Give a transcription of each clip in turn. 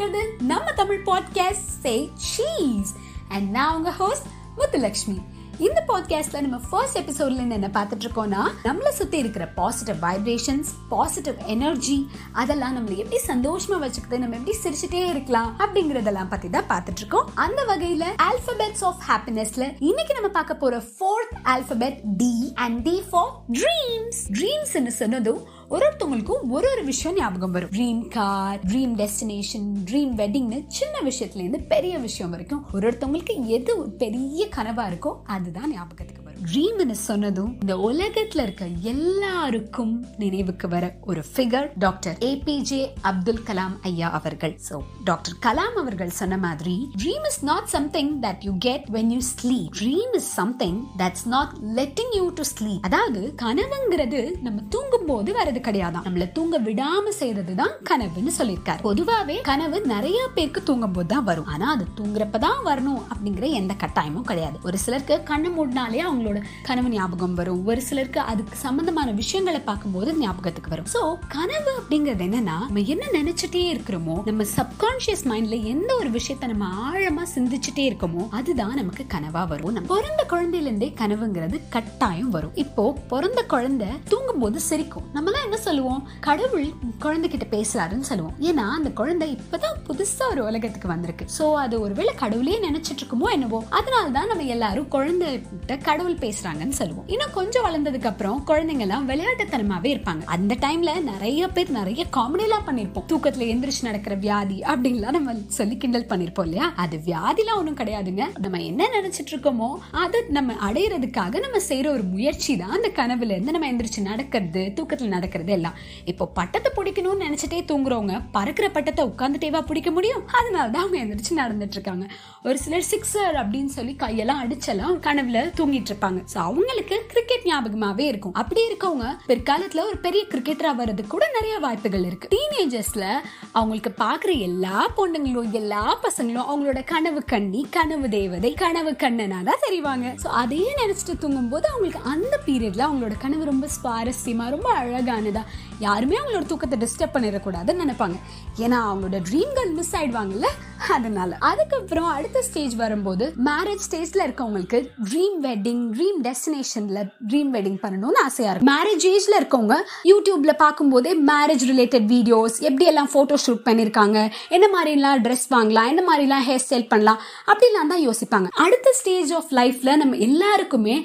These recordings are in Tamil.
கேட்டுட்டு நம்ம Tamil podcast say cheese and நான் உங்க ஹோஸ்ட் முத்துலக்ஷ்மி. இந்த பாட்காஸ்ட்ல நம்ம ஃபர்ஸ்ட் எபிசோட்ல என்ன பார்த்துட்டு இருக்கோம்னா நம்மளை சுத்தி இருக்கிற பாசிட்டிவ் வைப்ரேஷன்ஸ் பாசிட்டிவ் எனர்ஜி அதெல்லாம் நம்மள எப்படி சந்தோஷமா வச்சுக்கிறது நம்ம எப்படி சிரிச்சுட்டே இருக்கலாம் அப்படிங்கறதெல்லாம் பத்தி தான் பார்த்துட்டு இருக்கோம். அந்த வகையில ஆல்பபெட்ஸ் ஆஃப் ஹாப்பினஸ்ல இன்னைக்கு நம்ம பார்க்க போற fourth alphabet D and D for dreams dreams சொன்னதும் ஒரு ஒருத்தவங்களுக்கும் ஒரு ஒரு விஷயம் ஞாபகம் வரும். Dream car dream destination dream வெட்டிங்னு சின்ன விஷயத்துல இருந்து பெரிய விஷயம் வரைக்கும் ஒரு ஒருத்தவங்களுக்கு எது ஒரு பெரிய கனவா இருக்கோ அதுதான் ஞாபகத்துக்கு ட்ரீம்னு சொன்னதும் இந்த உலகத்துல இருக்க எல்லாருக்கும் நினைவுக்கு வர ஒரு ஃபிகர் டாக்டர் ஏபிஜே அப்துல் கலாம் ஐயா அவர்கள். சோ டாக்டர் கலாம் அவர்கள் சொன்ன மாதிரி dream is not something that you get when you sleep dream is something that's not letting you to sleep அதாவது கனவுங்கிறது நம்ம தூங்கும் போது வரது கிடையாதான். நம்மள தூங்க விடாம செய்யறது தான் கனவுன்னு சொல்லியிருக்காரு. பொதுவாவே கனவு நிறைய பேருக்கு தூங்கும் போது தான் வரும். ஆனா அது தூங்குறப்பதான் வரணும் அப்படிங்கிற எந்த கட்டாயமும் கிடையாது. ஒரு சிலருக்கு கண்ணு மூடினாலே அவங்களோட கனவு ஞாபகம் வரும். ஒரு சிலருக்கு அதுக்கு சம்பந்தமான விஷயங்களை பார்க்கும்போது ஞாபகத்துக்கு வரும். ஸோ கனவு அப்படிங்கிறது என்னன்னா நம்ம என்ன நினைச்சிட்டே இருக்கிறோமோ நம்ம சப்கான்சியஸ் மைண்ட்ல எந்த ஒரு விஷயத்த நம்ம ஆழமா சிந்திச்சுட்டே இருக்கோமோ அதுதான் நமக்கு கனவா வரும். நம்ம பிறந்த குழந்தையிலிருந்தே கனவுங்கிறது கட்டாயம் வரும். இப்போ பிறந்த குழந்தை தூங்கும் போது சிரிக்கும். நம்மலாம் என்ன சொல்லுவோம்? கடவுள் குழந்தைகிட்ட பேசுறாருன்னு சொல்லுவோம். ஏன்னா அந்த குழந்தை இப்பதான் புதுசா ஒரு உலகத்துக்கு வந்திருக்கு. ஸோ அது ஒருவேளை கடவுளே நினைச்சிட்டு இருக்குமோ என்னவோ அதனால தான் நம்ம எல்லாரும் குழந்தைகிட்ட கடவுள் பேசுறாங்கன்னு சொல்லுவோம். இன்னும் கொஞ்சம் வளர்ந்ததுக்கு அப்புறம் குழந்தைங்க எல்லாம் விளையாட்டுத்தனமாவே இருப்பாங்க. அந்த டைம்ல நிறைய பேர் நிறைய காமெடி எல்லாம் பண்ணிருப்போம். தூக்கத்துல எந்திரிச்சு நடக்கிற வியாதி அப்படின்லாம் நம்ம சொல்லி கிண்டல் பண்ணிருப்போம் இல்லையா? அது வியாதிலாம் ஒண்ணும் கிடையாதுங்க. நம்ம என்ன நினைச்சிட்டு இருக்கோமோ அதை நம்ம அடையிறதுக்காக நம்ம செய்யற ஒரு முயற்சி தான் அந்த கனவுல இருந்து நம்ம எந்திரிச்சு நடக்கிறது தூக்கத்துல நடக்கிறது எல்லாம். இப்போ பட்டத்தை பிடிக்கணும்னு நினைச்சிட்டே தூங்குறவங்க பறக்கிற பட்டத்தை உட்காந்துட்டேவா பிடிக்க முடியும்? அதனால தான் அவங்க எந்திரிச்சு நடந்துட்டு இருக்காங்க. ஒரு சிலர் சிக்ஸர் அப்படின்னு சொல்லி கையெல்லாம் அடிச்செல்லாம் கனவுல தூங்கிட்டு இருப்பாங்க. ஸோ அவங்களுக்கு கிரிக்கெட் ஞாபகமாவே இருக்கும். அப்படி இருக்கவங்க பிற்காலத்துல ஒரு பெரிய கிரிக்கெட்டரா வர்றதுக்கு கூட நிறைய வாய்ப்புகள் இருக்கு. டீனேஜர்ஸ்ல அவங்களுக்கு பாக்குற எல்லா பொண்ணுங்களும் எல்லா பசங்களும் அவங்களோட கனவு கண்ணி கனவு தேவதை கனவு கண்ணனா தான் தெரிவாங்க. ஸோ அதையே நினைச்சிட்டு தூங்கும் போது அவங்களுக்கு அந்த பீரியட்ல அவங்களோட கனவு ரொம்ப சுவாரஸ்யமா ரொம்ப அழகானதா யாருமே அவங்களோட தூக்கத்தை டிஸ்டர்ப் பண்ணிடக்கூடாதுன்னு நினைப்பாங்க. ஏன்னா அவங்களோட ட்ரீம்கள் மிஸ் ஆயிடுவாங்கல்ல? அதனால. அதுக்கப்புறம் அடுத்த ஸ்டேஜ் வரும்போது மேரேஜ் ஸ்டேஜ்ல இருக்கவங்களுக்கு ட்ரீம் வெட்டிங் ட்ரீம் டெஸ்டினேஷன்ல ட்ரீம் வெட்டிங் பண்ணணும்னு ஆசையா இருக்கும். மேரேஜ் ஏஜ்ல இருக்கவங்க யூடியூப்ல பார்க்கும்போதே மேரேஜ் ரிலேட்டட் வீடியோஸ் எப்படி எல்லாம் போட்டோ ஷூட் பண்ணிருக்காங்க என்ன மாதிரிலாம் ட்ரெஸ் வாங்கலாம் என்ன மாதிரிலாம் ஹேர் ஸ்டைல் பண்ணலாம் அப்படிலாம் தான் யோசிப்பாங்க. அடுத்த ஸ்டேஜ் ஆஃப் லைஃப்ல நம்ம எல்லாருக்குமே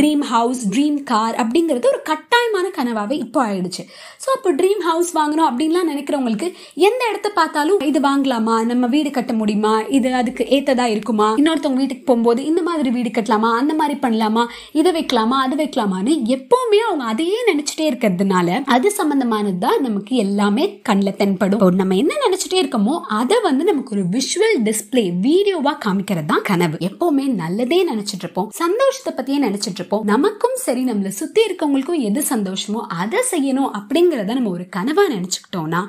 ட்ரீம் ஹவுஸ் ட்ரீம் கார் அப்படிங்கிறது ஒரு கட்டாயமான கனவாவே இப்போ ஆயிடுச்சு. ஸோ அப்போ ட்ரீம் ஹவுஸ் வாங்கணும் அப்படின்லாம் நினைக்கிறவங்களுக்கு எந்த இடத்த பார்த்தாலும் இது வாங்கலாமா? நம்ம வீடு கட்ட முடியுமா? இது அதுக்கு ஏத்ததா இருக்குமா? இன்னொருத்தவங்க வீட்டுக்கு போகும்போது இந்த மாதிரி வீடு கட்டலாமா? அந்த மாதிரி பண்ணலாமா? இதை வைக்கலாமா? அது வைக்கலாமான்னு எப்பவுமே அவங்க அதையே நினைச்சிட்டே இருக்கிறதுனால அது சம்பந்தமானது தான் நமக்கு எல்லாமே கண்ணில் தென்படும். நம்ம என்ன நினைச்சிட்டே இருக்கோமோ அதை வந்து நமக்கு ஒரு விஷுவல் டிஸ்பிளே வீடியோவா காமிக்கிறது தான் கனவு. எப்பவுமே நல்லதே நினைச்சிட்டு இருப்போம் சந்தோஷத்தை பத்தியே நினைச்சிட்டு இருப்போம். நமக்கும் சரி நம்மளை சுத்தி இருக்கவங்களுக்கும் எது சந்தோஷமோ அதை செய்யணும் அப்படிங்கிறத நம்ம ஒரு கனவா நினைச்சுக்கிட்டோம்னா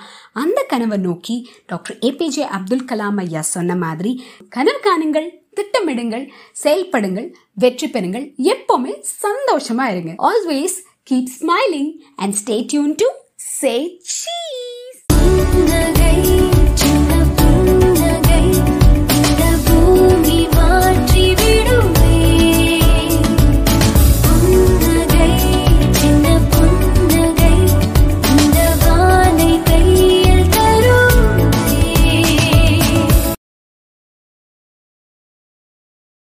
அந்த கனவை நோக்கி டாக்டர் ஏபிஜே அப்துல் கலாம் ஐயா சொன்ன மாதிரி கனவு காணுங்கள் திட்டமிடுங்கள் செயல்படுங்கள் வெற்றி பெறுங்கள். எப்பவுமே சந்தோஷமா இருங்க. Always keep smiling and stay tuned to say cheese